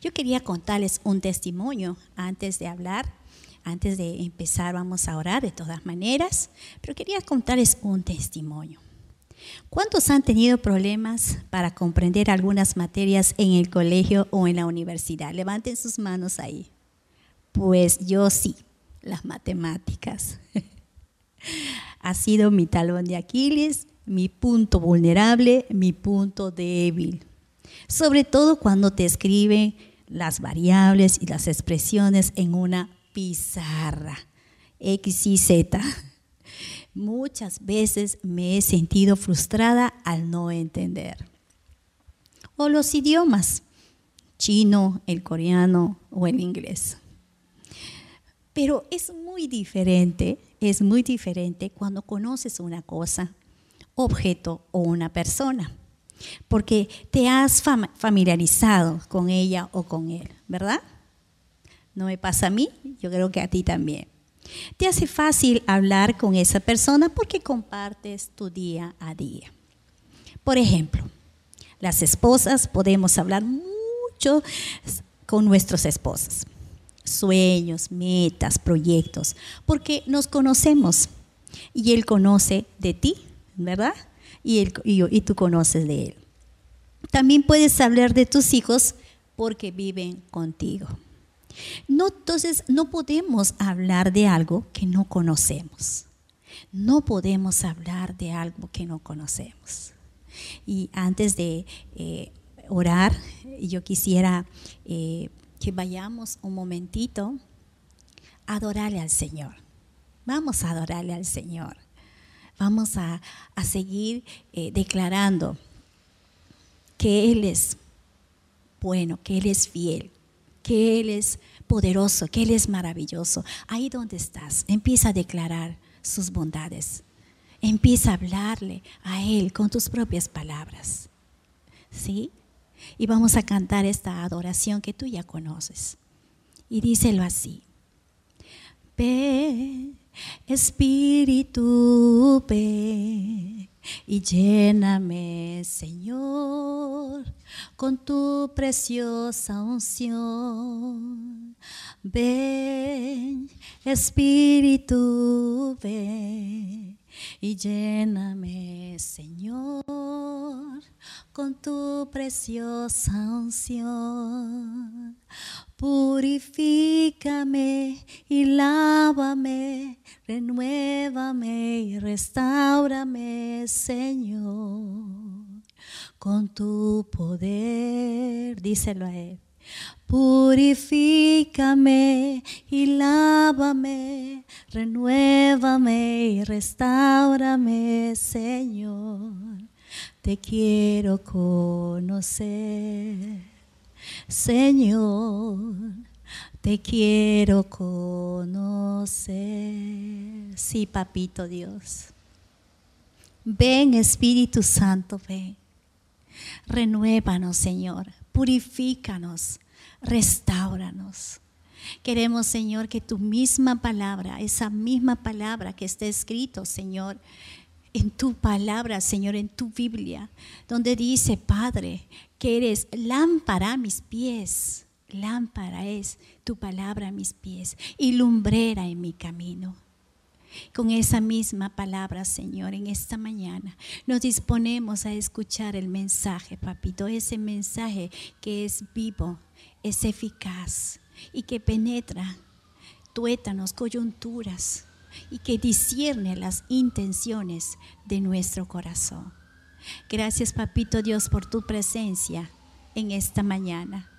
Yo quería contarles un testimonio antes de hablar. Antes de empezar vamos a orar de todas maneras, pero quería contarles un testimonio. ¿Cuántos han tenido problemas para comprender algunas materias en el colegio o en la universidad? Levanten sus manos ahí. Pues yo sí, las matemáticas. ha sido mi talón de Aquiles, mi punto vulnerable, mi punto débil. Sobre todo cuando te escriben las variables y las expresiones en una pizarra, X y Z. Muchas veces me he sentido frustrada al no entender. O los idiomas, chino, el coreano o el inglés. Pero es muy diferente, es muy diferente cuando conoces una cosa, objeto o una persona, porque te has familiarizado con ella o con él, ¿verdad? No me pasa a mí, yo creo que a ti también. Te hace fácil hablar con esa persona porque compartes tu día a día. Por ejemplo, las esposas podemos hablar mucho con nuestras esposas. Sueños, metas, proyectos, porque nos conocemos y él conoce de ti, ¿verdad? Y, tú conoces de él. También puedes hablar de tus hijos porque viven contigo. No, entonces, no podemos hablar de algo que no conocemos. No podemos hablar de algo que no conocemos. Y antes de eh, orar, yo quisiera eh, que vayamos un momentito a adorarle al Señor. Vamos a adorarle al Señor. Vamos a, seguir eh, declarando que Él es bueno, que Él es fiel, que Él es poderoso, que Él es maravilloso. Ahí donde estás, empieza a declarar sus bondades. Empieza a hablarle a Él con tus propias palabras. ¿Sí? Y vamos a cantar esta adoración que tú ya conoces. Y díselo así. Ven, Espíritu, ven y lléname, Señor, con tu preciosa unción. Ven, Espíritu, ven y lléname, Señor, con tu preciosa unción. Purifícame y lávame, renuévame y restaurame, Señor, con tu poder. Díselo a Él. Purifícame y lávame, renuévame y restaurame, Señor. Te quiero conocer, Señor. Te quiero conocer. Sí, papito Dios. Ven, Espíritu Santo, ven. Renuévanos, Señor purifícanos, restauranos. Queremos, Señor, que tu misma palabra, esa misma palabra que está escrito, Señor, en tu palabra, Señor, en tu Biblia, donde dice, Padre, que eres lámpara a mis pies. Lámpara es tu palabra a mis pies y lumbrera en mi camino. Con esa misma palabra, Señor, en esta mañana nos disponemos a escuchar el mensaje, papito, ese mensaje que es vivo, es eficaz y que penetra tuétanos, coyunturas y que discierne las intenciones de nuestro corazón. Gracias, papito Dios, por tu presencia en esta mañana.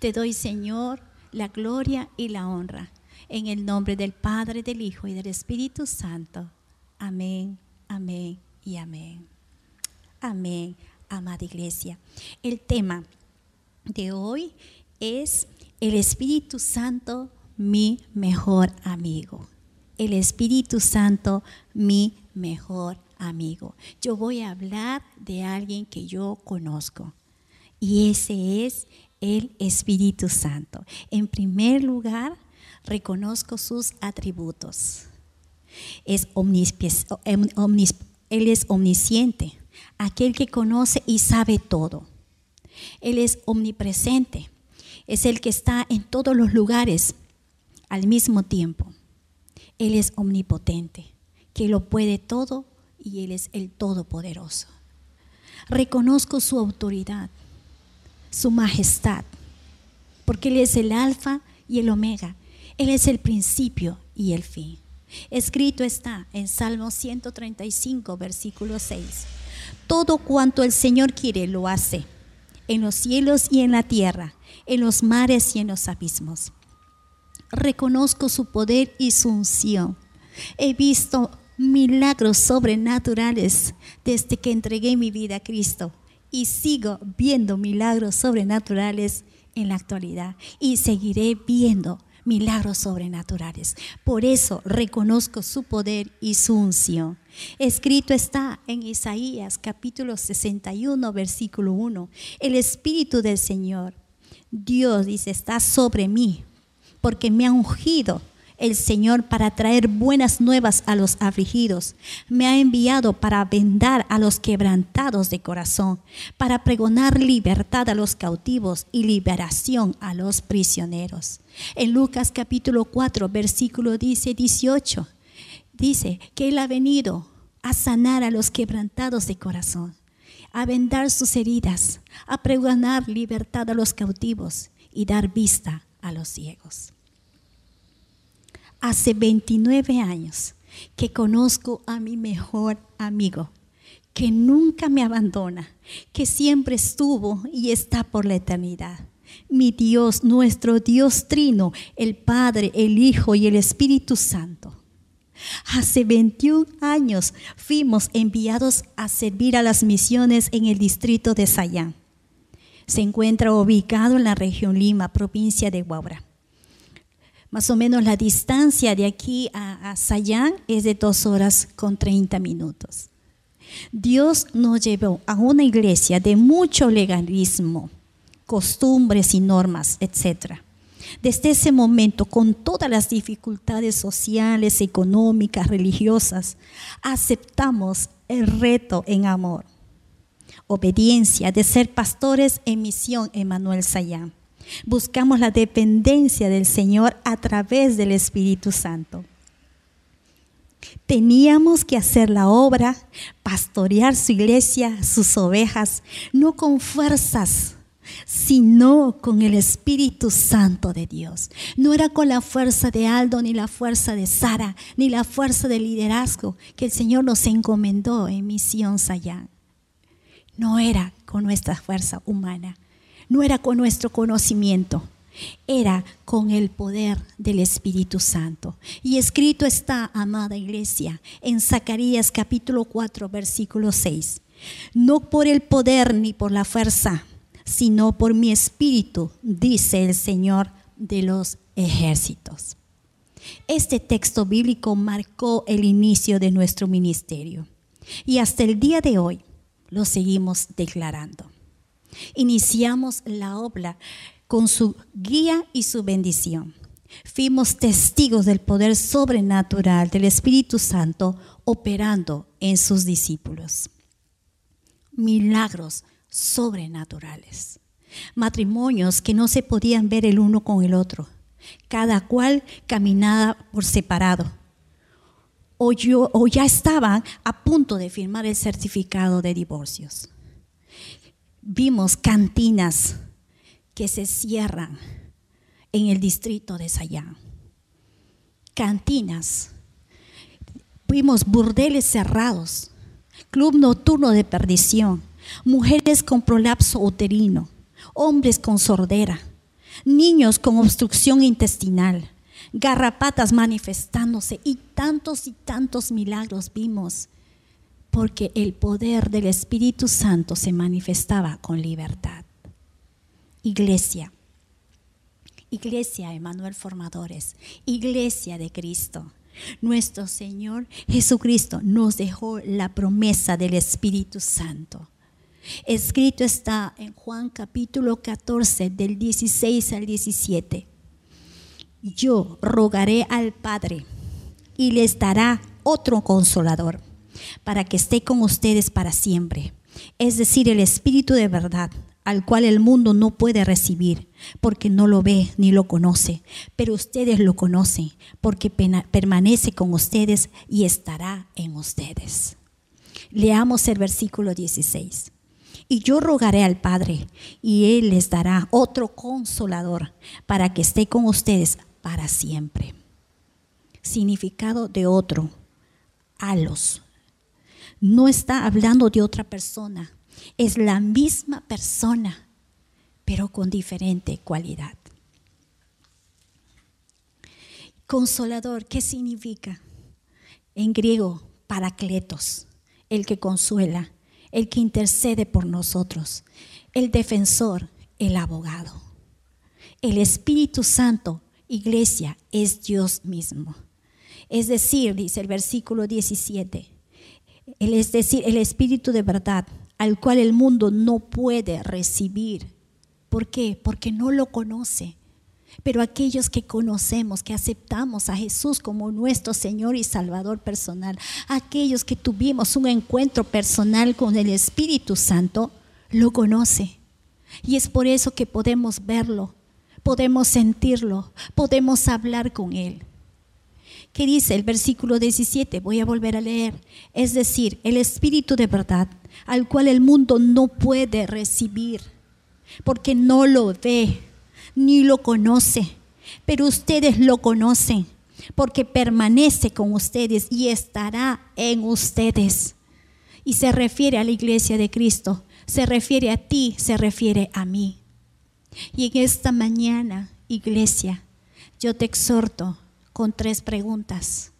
Te doy, Señor, la gloria y la honra en el nombre del Padre, del Hijo y del Espíritu Santo. Amén, amén y amén. Amén, amada iglesia. El tema de hoy es el Espíritu Santo, mi mejor amigo. El Espíritu Santo, mi mejor amigo. Yo voy a hablar de alguien que yo conozco. Y ese es el Espíritu Santo. En primer lugar, reconozco sus atributos. Es él es omnisciente, aquel que conoce y sabe todo. Él es omnipresente, Es el que está en todos los lugares al mismo tiempo. Él es omnipotente, que lo puede todo y Él es el Todopoderoso. Reconozco su autoridad, su majestad, porque Él es el alfa y el omega. Él es el principio y el fin. Escrito está en Salmo 135, versículo 6. Todo cuanto el Señor quiere lo hace, en los cielos y en la tierra, en los mares y en los abismos. Reconozco su poder y su unción. He visto milagros sobrenaturales desde que entregué mi vida a Cristo y sigo viendo milagros sobrenaturales en la actualidad y seguiré viendo milagros sobrenaturales. Por eso reconozco su poder y su unción. Escrito está en Isaías capítulo 61, versículo 1. El Espíritu del Señor, Dios dice, está sobre mí, porque me ha ungido el Señor para traer buenas nuevas a los afligidos. Me ha enviado para vendar a los quebrantados de corazón, para pregonar libertad a los cautivos y liberación a los prisioneros. En Lucas capítulo 4, versículo dice 18, dice que Él ha venido a sanar a los quebrantados de corazón, a vendar sus heridas, a pregonar libertad a los cautivos y dar vista a los ciegos hace 29 años que conozco a mi mejor amigo, que nunca me abandona, que siempre estuvo y está por la eternidad. Mi Dios, nuestro Dios trino, el Padre, el Hijo y el Espíritu Santo. Hace 21 años fuimos enviados a servir a las misiones en el distrito de Sayán. Se encuentra ubicado en la región Lima, provincia de Huaura. Más o menos la distancia de aquí a, Sayán es de dos horas con 30 minutos. Dios nos llevó a una iglesia de mucho legalismo, costumbres y normas, etc. Desde ese momento, con todas las dificultades sociales, económicas, religiosas, aceptamos el reto en amor, obediencia de ser pastores en misión Emanuel Sayán. Buscamos la dependencia del Señor a través del Espíritu Santo. Teníamos que hacer la obra, pastorear su iglesia, sus ovejas, no con fuerzas, sino con el Espíritu Santo de Dios. No era con la fuerza de Aldo, ni la fuerza de Sara, ni la fuerza del liderazgo que el Señor nos encomendó en Misión Sayán. No era con nuestra fuerza humana, no era con nuestro conocimiento, era con el poder del Espíritu Santo. Y escrito está, amada iglesia, en Zacarías capítulo 4, versículo 6. No por el poder ni por la fuerza, sino por mi espíritu, dice el Señor de los ejércitos. Este texto bíblico marcó el inicio de nuestro ministerio y hasta el día de hoy lo seguimos declarando. Iniciamos la obra con su guía y su bendición. Fuimos testigos del poder sobrenatural del Espíritu Santo operando en sus discípulos. Milagros sobrenaturales. Matrimonios que no se podían ver el uno con el otro. Cada cual caminaba por separado. O, o ya estaban a punto de firmar el certificado de divorcios vimos cantinas que se cierran en el distrito de Sayán. Cantinas. Vimos burdeles cerrados, club nocturno de perdición, mujeres con prolapso uterino, hombres con sordera, niños con obstrucción intestinal, garrapatas manifestándose y tantos y tantos milagros vimos porque el poder del Espíritu Santo se manifestaba con libertad. Iglesia, Iglesia Emanuel Formadores, Iglesia de Cristo. Nuestro Señor Jesucristo nos dejó la promesa del Espíritu Santo. Escrito está en Juan capítulo 14 del 16 al 17. Yo rogaré al Padre y les dará otro consolador para que esté con ustedes para siempre. Es decir, el Espíritu de verdad, al cual el mundo no puede recibir, porque no lo ve ni lo conoce, pero ustedes lo conocen, porque permanece con ustedes y estará en ustedes. Leamos el versículo 16. Y yo rogaré al Padre, y Él les dará otro consolador para que esté con ustedes para siempre. Significado de otro, alos. No está hablando de otra persona, es la misma persona, pero con diferente cualidad. Consolador, ¿qué significa? En griego, paracletos, el que consuela, el que intercede por nosotros, el defensor, el abogado. El Espíritu Santo, iglesia, es Dios mismo. Es decir, dice el versículo 17, es decir, el Espíritu de verdad, al cual el mundo no puede recibir. ¿Por qué? Porque no lo conoce. Pero aquellos que conocemos, que aceptamos a Jesús como nuestro Señor y Salvador personal, aquellos que tuvimos un encuentro personal con el Espíritu Santo, lo conoce. Y es por eso que podemos verlo, podemos sentirlo, podemos hablar con Él. ¿Qué dice el versículo 17? Voy a volver a leer. Es decir, el Espíritu de verdad, al cual el mundo no puede recibir, porque no lo ve ni lo conoce, pero ustedes lo conocen, porque permanece con ustedes y estará en ustedes. Y se refiere a la iglesia de Cristo, se refiere a ti, se refiere a mí. Y en esta mañana, iglesia, yo te exhorto con tres preguntas.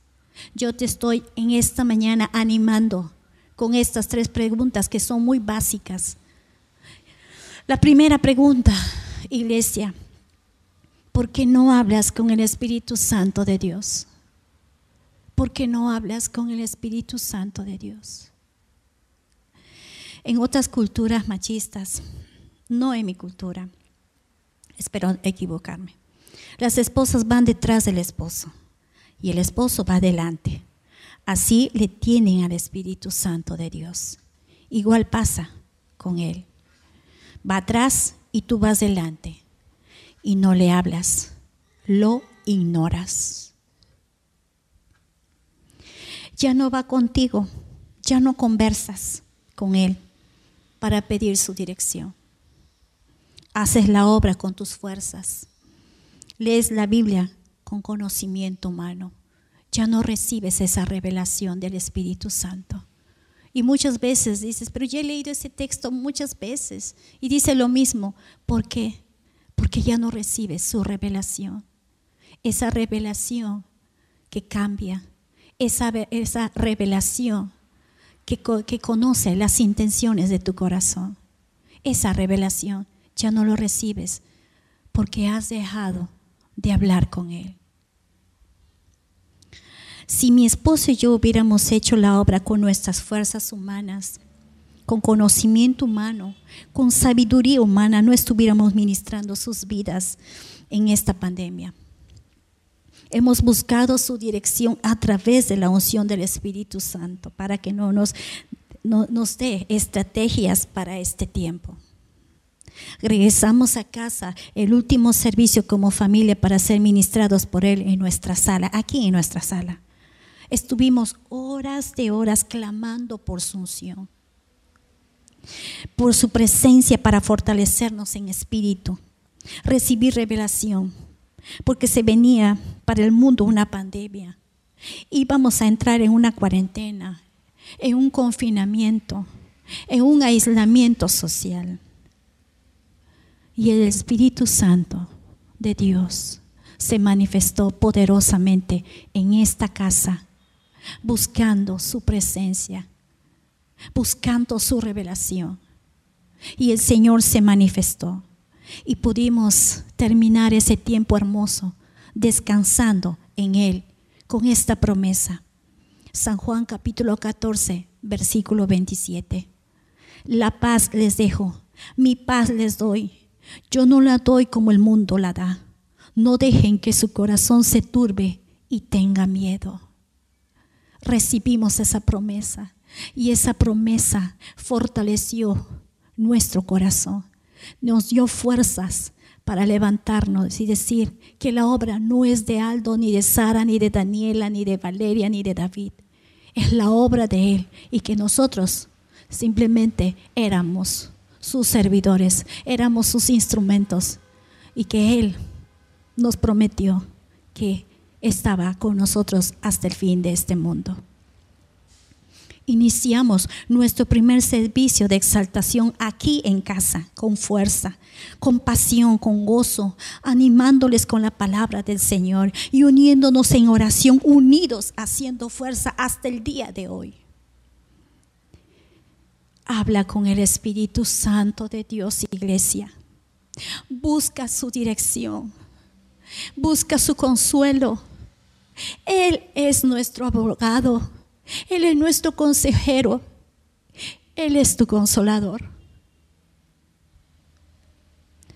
Yo te estoy en esta mañana animando con estas tres preguntas que son muy básicas. La primera pregunta, iglesia, ¿por qué no hablas con el Espíritu Santo de Dios? ¿Por qué no hablas con el Espíritu Santo de Dios? En otras culturas machistas, no en mi cultura, espero equivocarme, las esposas van detrás del esposo y el esposo va adelante. Así le tienen al Espíritu Santo de Dios. Igual pasa con él. Va atrás y tú vas delante y no le hablas, lo ignoras. Ya no va contigo, ya no conversas con él para pedir su dirección. Haces la obra con tus fuerzas lees la Biblia con conocimiento humano, ya no recibes esa revelación del Espíritu Santo. Y muchas veces dices, pero ya he leído ese texto muchas veces y dice lo mismo. ¿Por qué? Porque ya no recibes su revelación. Esa revelación que cambia, esa, revelación que, que conoce las intenciones de tu corazón. Esa revelación ya no lo recibes porque has dejado de hablar con Él. Si mi esposo y yo hubiéramos hecho la obra con nuestras fuerzas humanas, con conocimiento humano, con sabiduría humana, no estuviéramos ministrando sus vidas en esta pandemia. Hemos buscado su dirección a través de la unción del Espíritu Santo para que no nos, nos dé estrategias para este tiempo. Regresamos a casa, el último servicio como familia para ser ministrados por Él en nuestra sala, aquí en nuestra sala. Estuvimos horas de horas clamando por su unción, por su presencia para fortalecernos en espíritu, recibir revelación, porque se venía para el mundo una pandemia. Íbamos a entrar en una cuarentena, en un confinamiento, en un aislamiento social. Y el Espíritu Santo de Dios se manifestó poderosamente en esta casa, buscando su presencia, buscando su revelación. Y el Señor se manifestó y pudimos terminar ese tiempo hermoso descansando en Él con esta promesa. San Juan capítulo 14, versículo 27. La paz les dejo, mi paz les doy. Yo no la doy como el mundo la da. No dejen que su corazón se turbe y tenga miedo. Recibimos esa promesa y esa promesa fortaleció nuestro corazón. nos dio fuerzas para levantarnos y decir que la obra no es de Aldo, ni de Sara, ni de Daniela, ni de Valeria, ni de David. Es la obra de Él y que nosotros simplemente éramos sus servidores, éramos sus instrumentos y que Él nos prometió que estaba con nosotros hasta el fin de este mundo iniciamos nuestro primer servicio de exaltación aquí en casa, con fuerza, con pasión, con gozo, animándoles con la palabra del Señor y uniéndonos en oración, unidos, haciendo fuerza hasta el día de hoy. Habla con el Espíritu Santo de Dios, iglesia. Busca su dirección. Busca su consuelo. Él es nuestro abogado él es nuestro consejero. Él es tu consolador.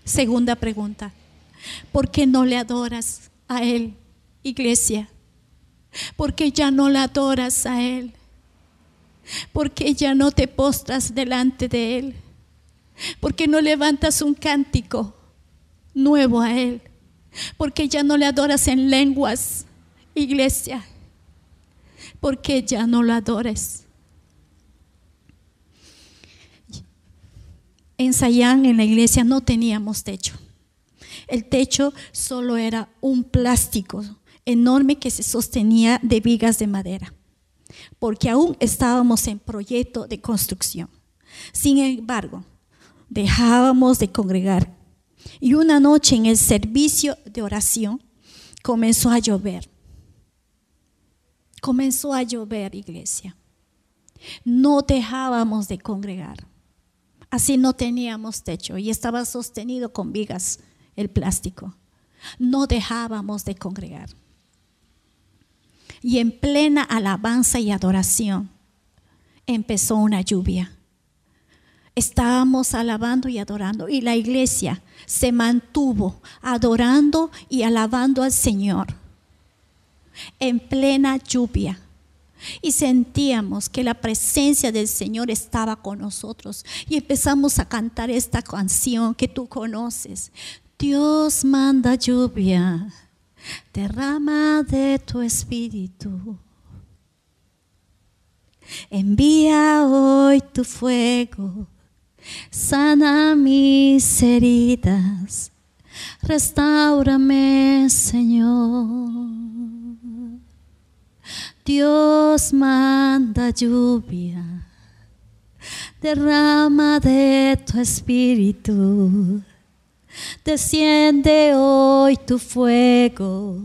Segunda pregunta. ¿Por qué no le adoras a Él, iglesia? ¿Por qué ya no le adoras a Él? ¿Por qué ya no te postras delante de Él? ¿Por qué no levantas un cántico nuevo a Él? ¿Por qué ya no le adoras en lenguas, iglesia? porque ya no lo adores. En Sayán, en la iglesia, no teníamos techo. El techo solo era un plástico enorme que se sostenía de vigas de madera, porque aún estábamos en proyecto de construcción. Sin embargo, dejábamos de congregar y una noche en el servicio de oración comenzó a llover comenzó a llover, iglesia. No dejábamos de congregar. Así no teníamos techo y estaba sostenido con vigas el plástico. No dejábamos de congregar. Y en plena alabanza y adoración empezó una lluvia. Estábamos alabando y adorando y la iglesia se mantuvo adorando y alabando al Señor en plena lluvia. Y sentíamos que la presencia del Señor estaba con nosotros. Y empezamos a cantar esta canción que tú conoces. Dios manda lluvia, derrama de tu espíritu. Envía hoy tu fuego, sana mis heridas, restaurame, Señor. Dios manda lluvia, derrama de tu espíritu, desciende hoy tu fuego,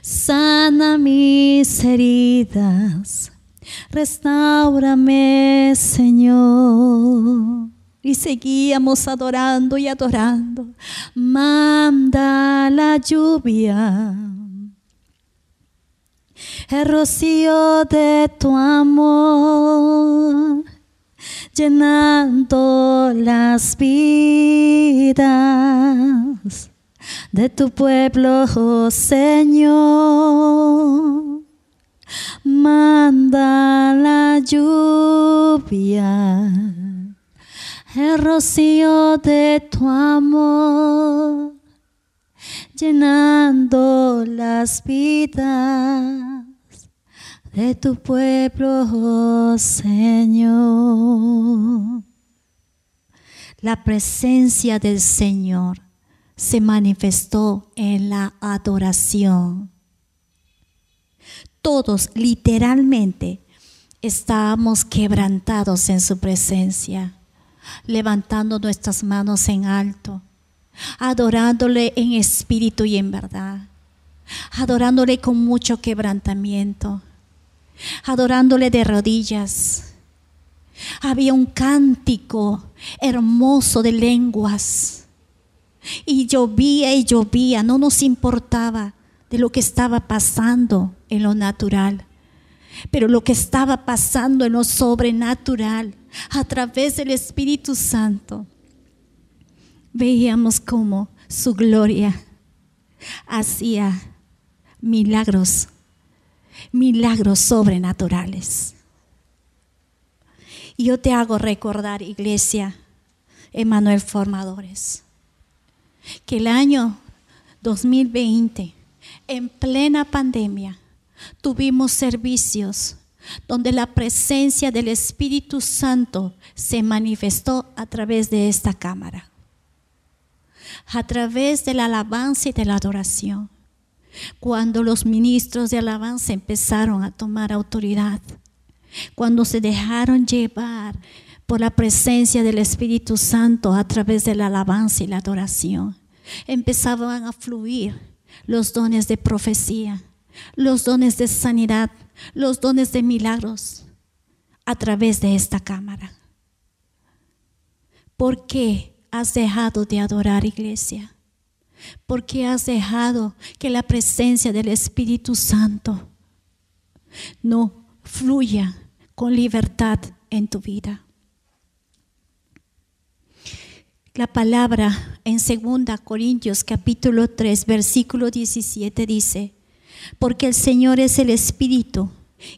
sana mis heridas, restaurame Señor. Y seguíamos adorando y adorando. Manda la lluvia el rocío de tu amor, llenando las vidas de tu pueblo, oh Señor. Manda la lluvia, el rocío de tu amor, llenando las vidas de tu pueblo, oh Señor. La presencia del Señor se manifestó en la adoración. Todos literalmente estábamos quebrantados en su presencia, levantando nuestras manos en alto, adorándole en espíritu y en verdad, adorándole con mucho quebrantamiento adorándole de rodillas. Había un cántico hermoso de lenguas. Y llovía y llovía, no nos importaba de lo que estaba pasando en lo natural, pero lo que estaba pasando en lo sobrenatural a través del Espíritu Santo. Veíamos cómo su gloria hacía milagros milagros sobrenaturales. Y yo te hago recordar, iglesia, Emanuel Formadores. Que el año 2020, en plena pandemia, tuvimos servicios donde la presencia del Espíritu Santo se manifestó a través de esta cámara, a través de la alabanza y de la adoración. Cuando los ministros de alabanza empezaron a tomar autoridad, cuando se dejaron llevar por la presencia del Espíritu Santo a través de la alabanza y la adoración. Empezaban a fluir los dones de profecía, los dones de sanidad, los dones de milagros a través de esta cámara. ¿Por qué has dejado de adorar iglesia? ¿Por qué has dejado que la presencia del Espíritu Santo no fluya con libertad en tu vida? La palabra en 2 Corintios capítulo 3 versículo 17 dice, porque el Señor es el Espíritu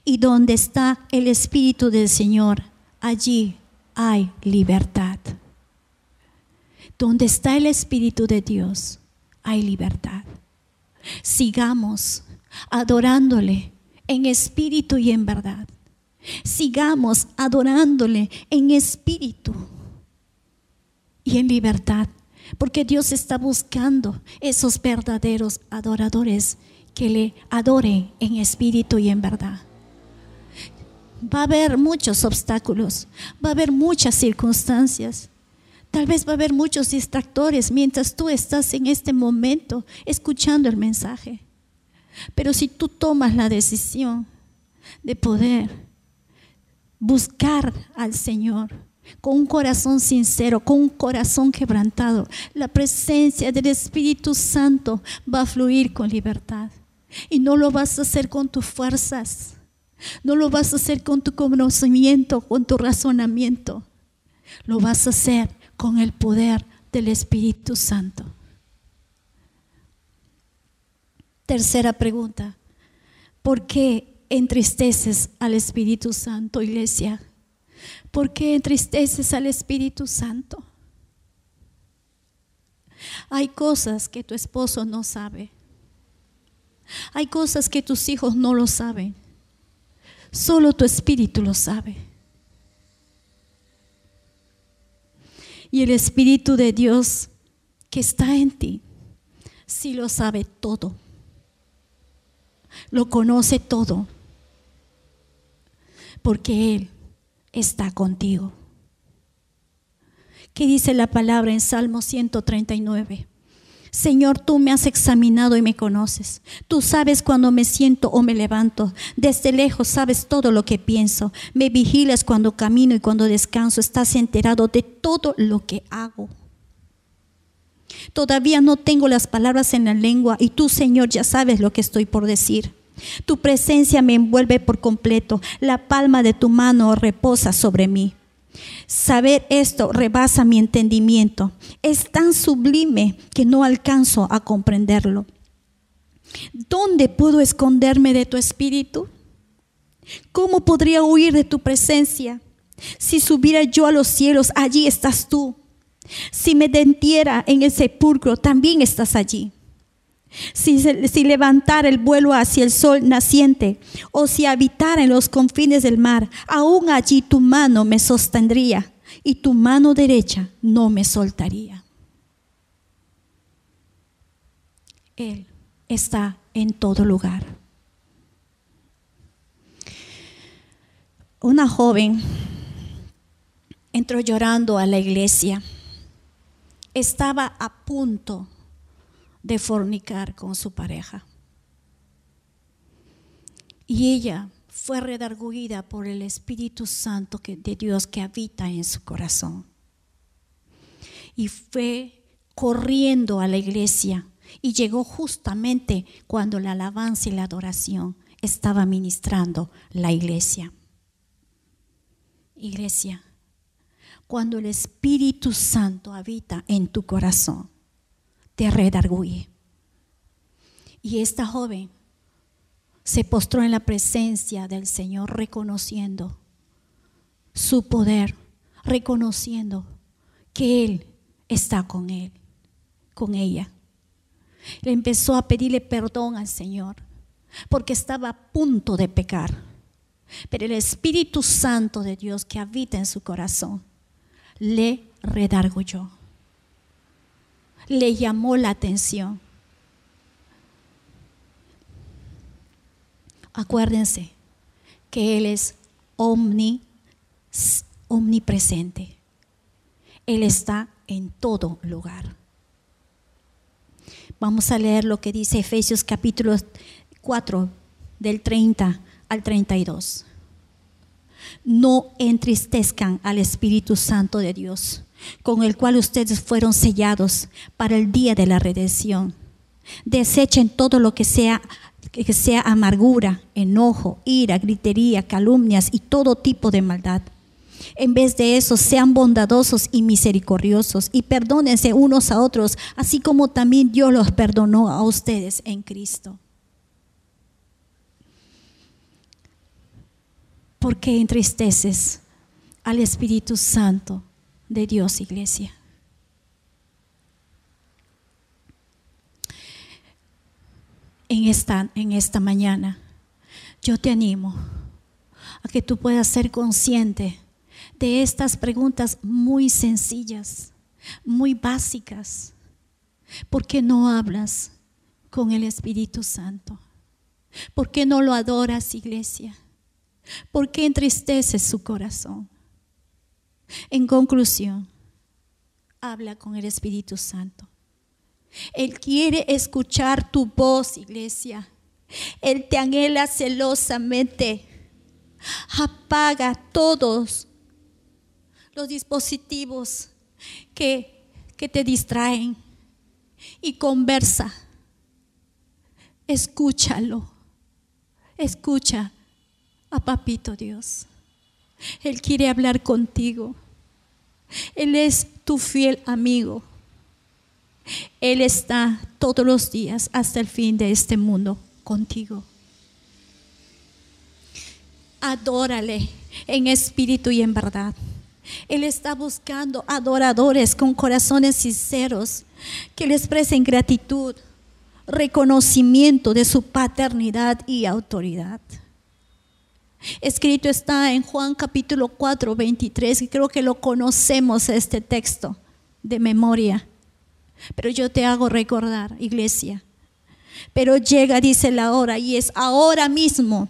y donde está el Espíritu del Señor, allí hay libertad. Donde está el Espíritu de Dios, hay libertad. Sigamos adorándole en espíritu y en verdad. Sigamos adorándole en espíritu y en libertad, porque Dios está buscando esos verdaderos adoradores que le adoren en espíritu y en verdad. Va a haber muchos obstáculos, va a haber muchas circunstancias, tal vez va a haber muchos distractores mientras tú estás en este momento escuchando el mensaje. Pero si tú tomas la decisión de poder buscar al Señor, con un corazón sincero, con un corazón quebrantado, la presencia del Espíritu Santo va a fluir con libertad. Y no lo vas a hacer con tus fuerzas, no lo vas a hacer con tu conocimiento, con tu razonamiento. Lo vas a hacer con el poder del Espíritu Santo. Tercera pregunta, ¿por qué entristeces al Espíritu Santo, iglesia? ¿Por qué entristeces al Espíritu Santo? Hay cosas que tu esposo no sabe. Hay cosas que tus hijos no lo saben. Solo tu espíritu lo sabe. Y el Espíritu de Dios que está en ti, sí lo sabe todo. Lo conoce todo. Porque Él está contigo. ¿Qué dice la palabra en Salmo 139? Señor, tú me has examinado y me conoces. Tú sabes cuando me siento o me levanto. Desde lejos sabes todo lo que pienso. Me vigilas cuando camino y cuando descanso. Estás enterado de todo lo que hago. Todavía no tengo las palabras en la lengua y tú, Señor, ya sabes lo que estoy por decir. Tu presencia me envuelve por completo. La palma de tu mano reposa sobre mí. Saber esto rebasa mi entendimiento. Es tan sublime que no alcanzo a comprenderlo. ¿Dónde puedo esconderme de tu espíritu? ¿Cómo podría huir de tu presencia? Si subiera yo a los cielos, allí estás tú. Si me dentiera en el sepulcro, también estás allí si, si levantara el vuelo hacia el sol naciente o si habitara en los confines del mar, aún allí tu mano me sostendría y tu mano derecha no me soltaría. Él está en todo lugar. Una joven entró llorando a la iglesia. Estaba a punto de fornicar con su pareja. Y ella fue redarguida por el Espíritu Santo de Dios que habita en su corazón. Y fue corriendo a la iglesia y llegó justamente cuando la alabanza y la adoración estaba ministrando la iglesia. Iglesia, cuando el Espíritu Santo habita en tu corazón, te redarguye. Y esta joven se postró en la presencia del Señor reconociendo su poder, reconociendo que Él está con Él, con ella. Le empezó a pedirle perdón al Señor porque estaba a punto de pecar. Pero el Espíritu Santo de Dios que habita en su corazón le redargulló, le llamó la atención. Acuérdense que Él es omni, omnipresente. Él está en todo lugar. Vamos a leer lo que dice Efesios capítulo 4 del 30 al 32. No entristezcan al Espíritu Santo de Dios, con el cual ustedes fueron sellados para el día de la redención. Desechen todo lo que sea que sea amargura, enojo, ira, gritería, calumnias y todo tipo de maldad. En vez de eso, sean bondadosos y misericordiosos y perdónense unos a otros, así como también Dios los perdonó a ustedes en Cristo. ¿Por qué entristeces al Espíritu Santo de Dios, iglesia? En esta, en esta mañana, yo te animo a que tú puedas ser consciente de estas preguntas muy sencillas, muy básicas. ¿Por qué no hablas con el Espíritu Santo? ¿Por qué no lo adoras, iglesia? ¿Por qué entristeces su corazón? En conclusión, habla con el Espíritu Santo. Él quiere escuchar tu voz, iglesia. Él te anhela celosamente. Apaga todos los dispositivos que, que te distraen y conversa. Escúchalo. Escucha a Papito Dios. Él quiere hablar contigo. Él es tu fiel amigo. Él está todos los días hasta el fin de este mundo contigo. Adórale en espíritu y en verdad. Él está buscando adoradores con corazones sinceros que le expresen gratitud, reconocimiento de su paternidad y autoridad. Escrito está en Juan capítulo 4, 23, y creo que lo conocemos este texto de memoria. Pero yo te hago recordar, iglesia. Pero llega, dice la hora, y es ahora mismo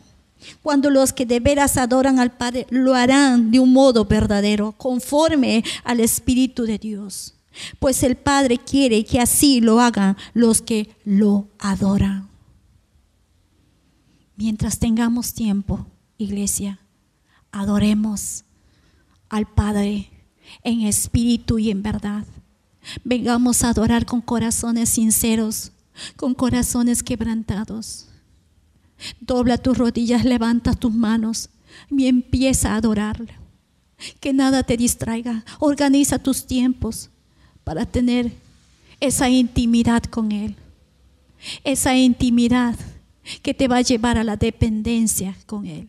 cuando los que de veras adoran al Padre lo harán de un modo verdadero, conforme al Espíritu de Dios. Pues el Padre quiere que así lo hagan los que lo adoran. Mientras tengamos tiempo, iglesia, adoremos al Padre en espíritu y en verdad. Vengamos a adorar con corazones sinceros, con corazones quebrantados. Dobla tus rodillas, levanta tus manos y empieza a adorarle. Que nada te distraiga. Organiza tus tiempos para tener esa intimidad con Él. Esa intimidad que te va a llevar a la dependencia con Él.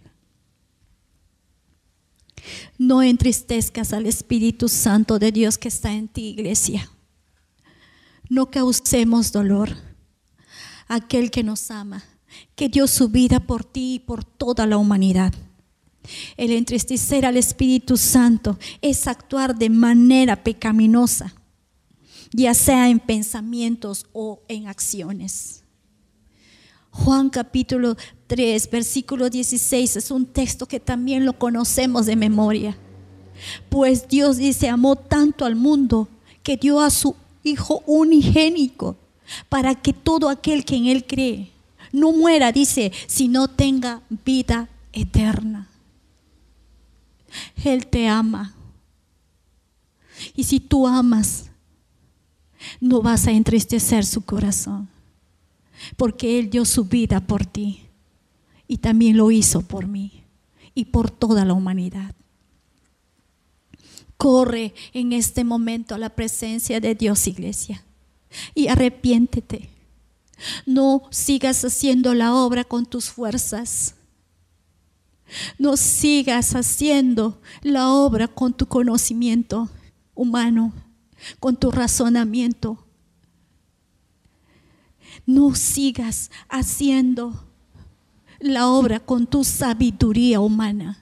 No entristezcas al Espíritu Santo de Dios que está en ti, iglesia. No causemos dolor. Aquel que nos ama que dio su vida por ti y por toda la humanidad. El entristecer al Espíritu Santo es actuar de manera pecaminosa, ya sea en pensamientos o en acciones. Juan capítulo 3, versículo 16 es un texto que también lo conocemos de memoria. Pues Dios dice, amó tanto al mundo que dio a su Hijo unigénico para que todo aquel que en Él cree no muera, dice, sino tenga vida eterna. Él te ama. Y si tú amas, no vas a entristecer su corazón, porque Él dio su vida por ti y también lo hizo por mí y por toda la humanidad. Corre en este momento a la presencia de Dios, iglesia, y arrepiéntete no sigas haciendo la obra con tus fuerzas. No sigas haciendo la obra con tu conocimiento humano. con tu razonamiento. No sigas haciendo la obra con tu sabiduría humana.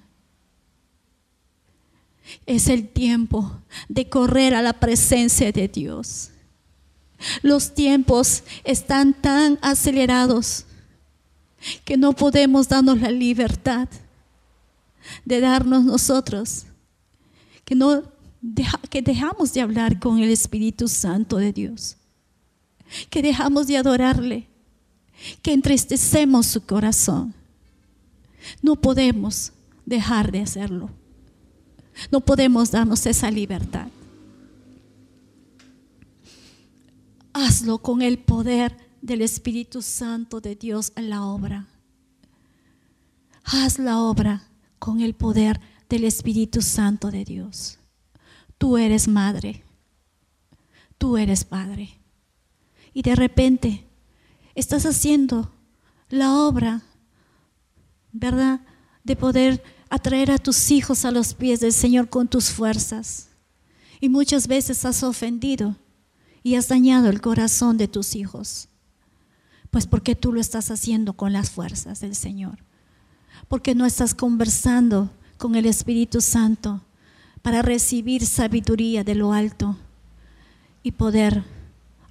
Es el tiempo de correr a la presencia de Dios. Los tiempos están tan acelerados que no podemos darnos la libertad de darnos nosotros, que no que dejamos de hablar con el Espíritu Santo de Dios, que dejamos de adorarle, que entristecemos su corazón. No podemos dejar de hacerlo. No podemos darnos esa libertad. Hazlo con el poder del Espíritu Santo de Dios en la obra. Haz la obra con el poder del Espíritu Santo de Dios. Tú eres madre, tú eres padre. Y de repente estás haciendo la obra, ¿verdad? De poder atraer a tus hijos a los pies del Señor con tus fuerzas. Y muchas veces has ofendido y has dañado el corazón de tus hijos. Pues porque tú lo estás haciendo con las fuerzas del Señor. Porque no estás conversando con el Espíritu Santo para recibir sabiduría de lo alto y poder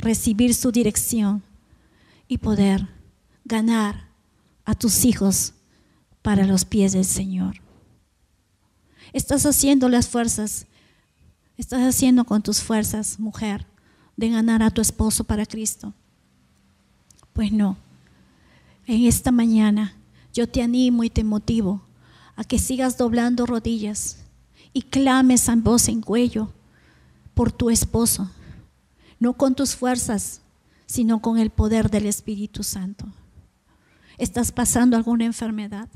recibir su dirección y poder ganar a tus hijos para los pies del Señor. Estás haciendo las fuerzas, estás haciendo con tus fuerzas, mujer, de ganar a tu esposo para Cristo. Pues no. En esta mañana yo te animo y te motivo a que sigas doblando rodillas y clames a voz en cuello por tu esposo, no con tus fuerzas, sino con el poder del Espíritu Santo. ¿Estás pasando alguna enfermedad?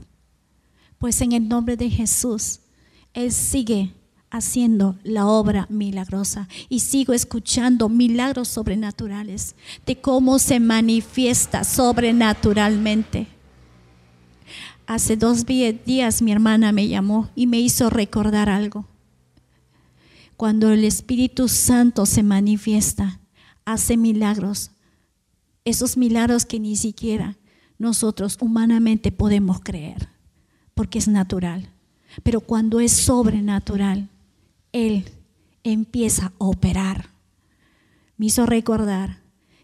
Pues en el nombre de Jesús, Él sigue haciendo la obra milagrosa y sigo escuchando milagros sobrenaturales de cómo se manifiesta sobrenaturalmente. Hace dos días mi hermana me llamó y me hizo recordar algo. Cuando el Espíritu Santo se manifiesta, hace milagros esos milagros que ni siquiera nosotros humanamente podemos creer, porque es natural. Pero cuando es sobrenatural, Él empieza a operar. Me hizo recordar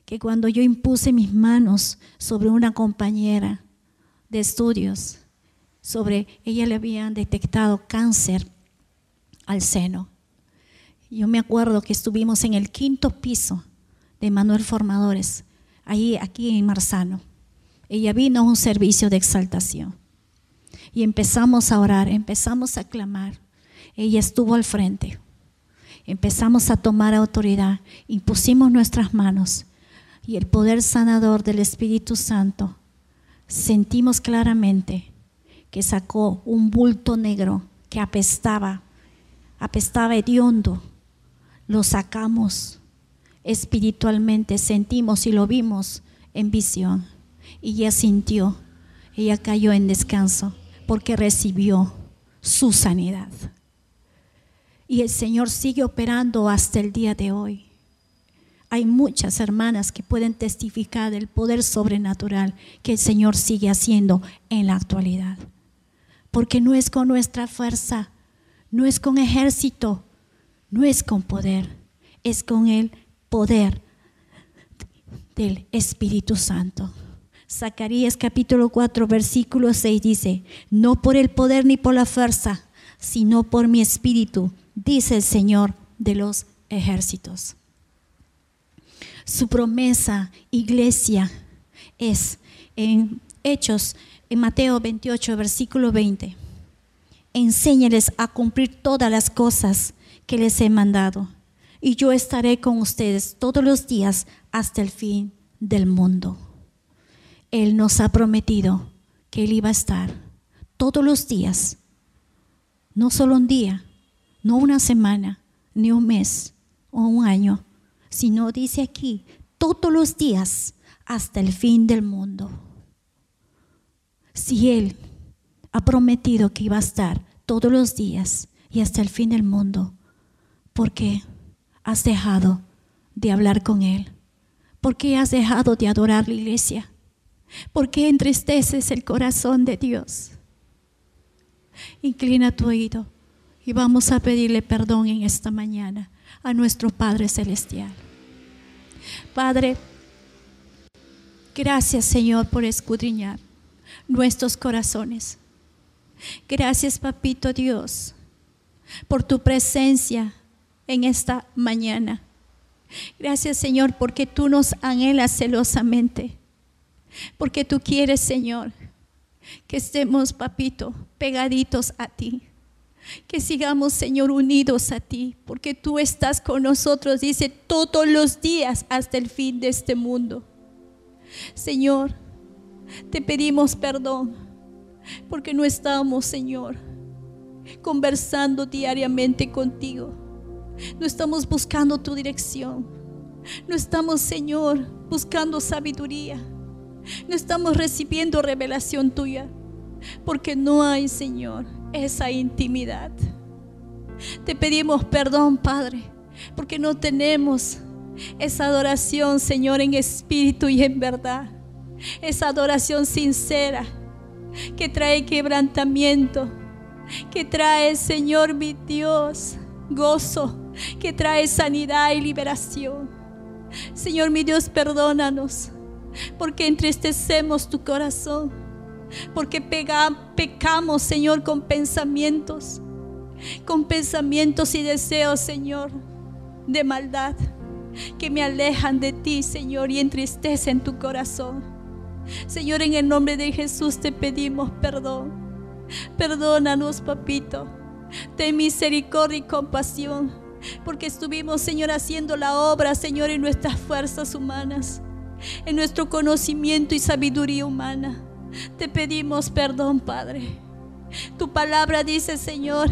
que cuando yo impuse mis manos sobre una compañera de estudios, sobre ella le habían detectado cáncer al seno. Yo me acuerdo que estuvimos en el quinto piso de Manuel Formadores ahí, aquí en Marzano. Ella vino a un servicio de exaltación. Y empezamos a orar, empezamos a clamar. Ella estuvo al frente. Empezamos a tomar autoridad, impusimos nuestras manos y el poder sanador del Espíritu Santo. Sentimos claramente que sacó un bulto negro que apestaba, apestaba hediondo. Lo sacamos espiritualmente sentimos y lo vimos en visión. Y ella sintió, ella cayó en descanso porque recibió su sanidad. Y el Señor sigue operando hasta el día de hoy. Hay muchas hermanas que pueden testificar del poder sobrenatural que el Señor sigue haciendo en la actualidad. Porque no es con nuestra fuerza, no es con ejército, no es con poder, es con Él poder del Espíritu Santo. Zacarías capítulo 4, versículo 6 dice, no por el poder ni por la fuerza, sino por mi espíritu, dice el Señor de los ejércitos. Su promesa, iglesia, es en Hechos, en Mateo 28, versículo 20. Enséñales a cumplir todas las cosas que les he mandado y yo estaré con ustedes todos los días hasta el fin del mundo. Él nos ha prometido que Él iba a estar todos los días, no solo un día, no una semana, ni un mes o un año, sino dice aquí, todos los días hasta el fin del mundo. Si Él ha prometido que iba a estar todos los días y hasta el fin del mundo, ¿por qué? has dejado de hablar con Él? ¿Por qué has dejado de adorar la iglesia? ¿Por qué entristeces el corazón de Dios? Inclina tu oído y vamos a pedirle perdón en esta mañana a nuestro Padre Celestial. Padre, gracias Señor por escudriñar nuestros corazones. Gracias Papito Dios por tu presencia en esta mañana. Gracias Señor porque tú nos anhelas celosamente. Porque tú quieres Señor que estemos, papito, pegaditos a ti. Que sigamos, Señor, unidos a ti, porque tú estás con nosotros, dice, todos los días hasta el fin de este mundo. Señor, te pedimos perdón, porque no estamos, Señor, conversando diariamente contigo. No estamos buscando tu dirección. No estamos, Señor, buscando sabiduría. No estamos recibiendo revelación tuya. Porque no hay, Señor, esa intimidad. Te pedimos perdón, Padre, porque no tenemos esa adoración, Señor, en espíritu y en verdad. Esa adoración sincera que trae quebrantamiento, que trae, Señor, mi Dios, gozo, que trae sanidad y liberación. Señor, mi Dios, perdónanos, porque entristecemos tu corazón porque pecamos, Señor, con pensamientos, con pensamientos y deseos, Señor, de maldad, que me alejan de ti, Señor, y entristecen tu corazón. Señor, en el nombre de Jesús te pedimos perdón. Perdónanos, papito. Ten misericordia y compasión, porque estuvimos, Señor, haciendo la obra, Señor, en nuestras fuerzas humanas, en nuestro conocimiento y sabiduría humana. Te pedimos perdón, Padre. Tu palabra dice, Señor,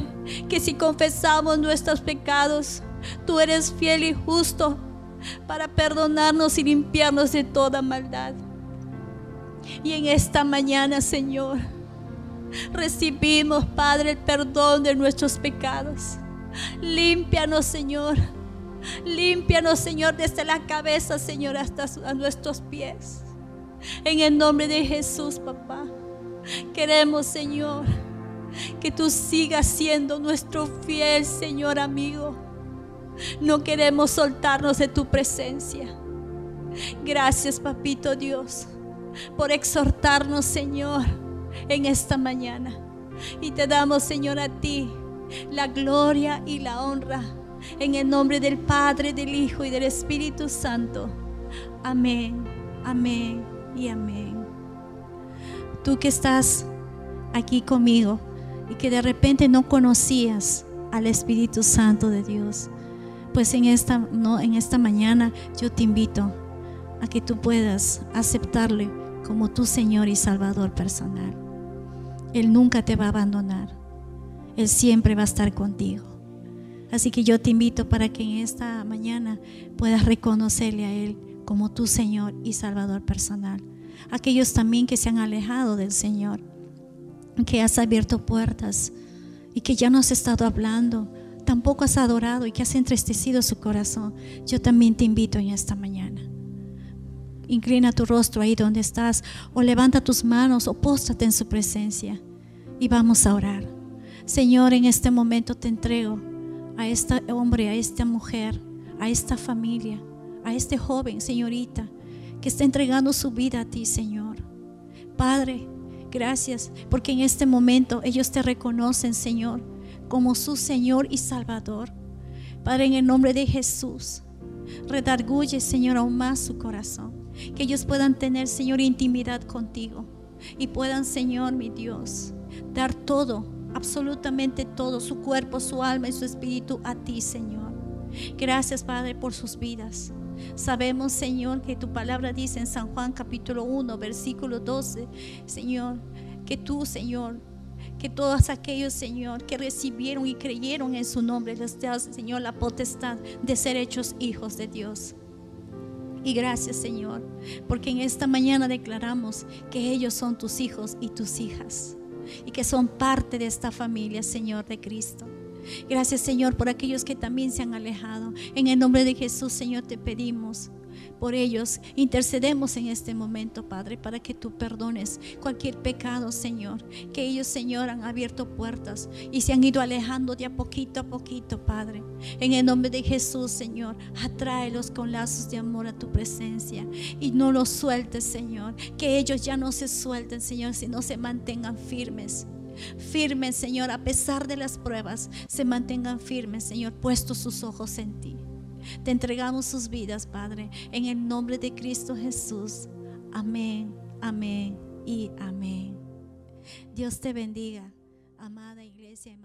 que si confesamos nuestros pecados, tú eres fiel y justo para perdonarnos y limpiarnos de toda maldad. Y en esta mañana, Señor, recibimos, Padre, el perdón de nuestros pecados. Límpianos, Señor. Límpianos, Señor, desde la cabeza, Señor, hasta a nuestros pies. En el nombre de Jesús, papá. Queremos, Señor, que tú sigas siendo nuestro fiel, Señor amigo. No queremos soltarnos de tu presencia. Gracias, papito Dios, por exhortarnos, Señor, en esta mañana. Y te damos, Señor, a ti la gloria y la honra. En el nombre del Padre, del Hijo y del Espíritu Santo. Amén. Amén y amén. Tú que estás aquí conmigo y que de repente no conocías al Espíritu Santo de Dios, pues en esta, no, en esta mañana yo te invito a que tú puedas aceptarle como tu Señor y Salvador personal. Él nunca te va a abandonar. Él siempre va a estar contigo. Así que yo te invito para que en esta mañana puedas reconocerle a Él como tu Señor y Salvador personal. Aquellos también que se han alejado del Señor, que has abierto puertas y que ya no has estado hablando, tampoco has adorado y que has entristecido su corazón. Yo también te invito en esta mañana. Inclina tu rostro ahí donde estás o levanta tus manos o póstrate en su presencia y vamos a orar. Señor, en este momento te entrego a este hombre, a esta mujer, a esta familia a este joven, señorita, que está entregando su vida a ti, Señor. Padre, gracias, porque en este momento ellos te reconocen, Señor, como su Señor y Salvador. Padre, en el nombre de Jesús, redarguye, Señor, aún más su corazón. Que ellos puedan tener, Señor, intimidad contigo. Y puedan, Señor, mi Dios, dar todo, absolutamente todo, su cuerpo, su alma y su espíritu a ti, Señor. Gracias, Padre, por sus vidas. Sabemos, Señor, que tu palabra dice en San Juan capítulo 1, versículo 12, Señor, que tú, Señor, que todos aquellos, Señor, que recibieron y creyeron en su nombre, les das, Señor, la potestad de ser hechos hijos de Dios. Y gracias, Señor, porque en esta mañana declaramos que ellos son tus hijos y tus hijas y que son parte de esta familia, Señor, de Cristo. Gracias, Señor, por aquellos que también se han alejado. En el nombre de Jesús, Señor, te pedimos por ellos. Intercedemos en este momento, Padre, para que tú perdones cualquier pecado, Señor. Que ellos, Señor, han abierto puertas y se han ido alejando de a poquito a poquito, Padre. En el nombre de Jesús, Señor, atráelos con lazos de amor a tu presencia y no los sueltes, Señor. Que ellos ya no se suelten, Señor, sino se mantengan firmes firmes, Señor, a pesar de las pruebas, se mantengan firmes, Señor, puestos sus ojos en ti. Te entregamos sus vidas, Padre, en el nombre de Cristo Jesús. Amén, amén y amén. Dios te bendiga, amada iglesia.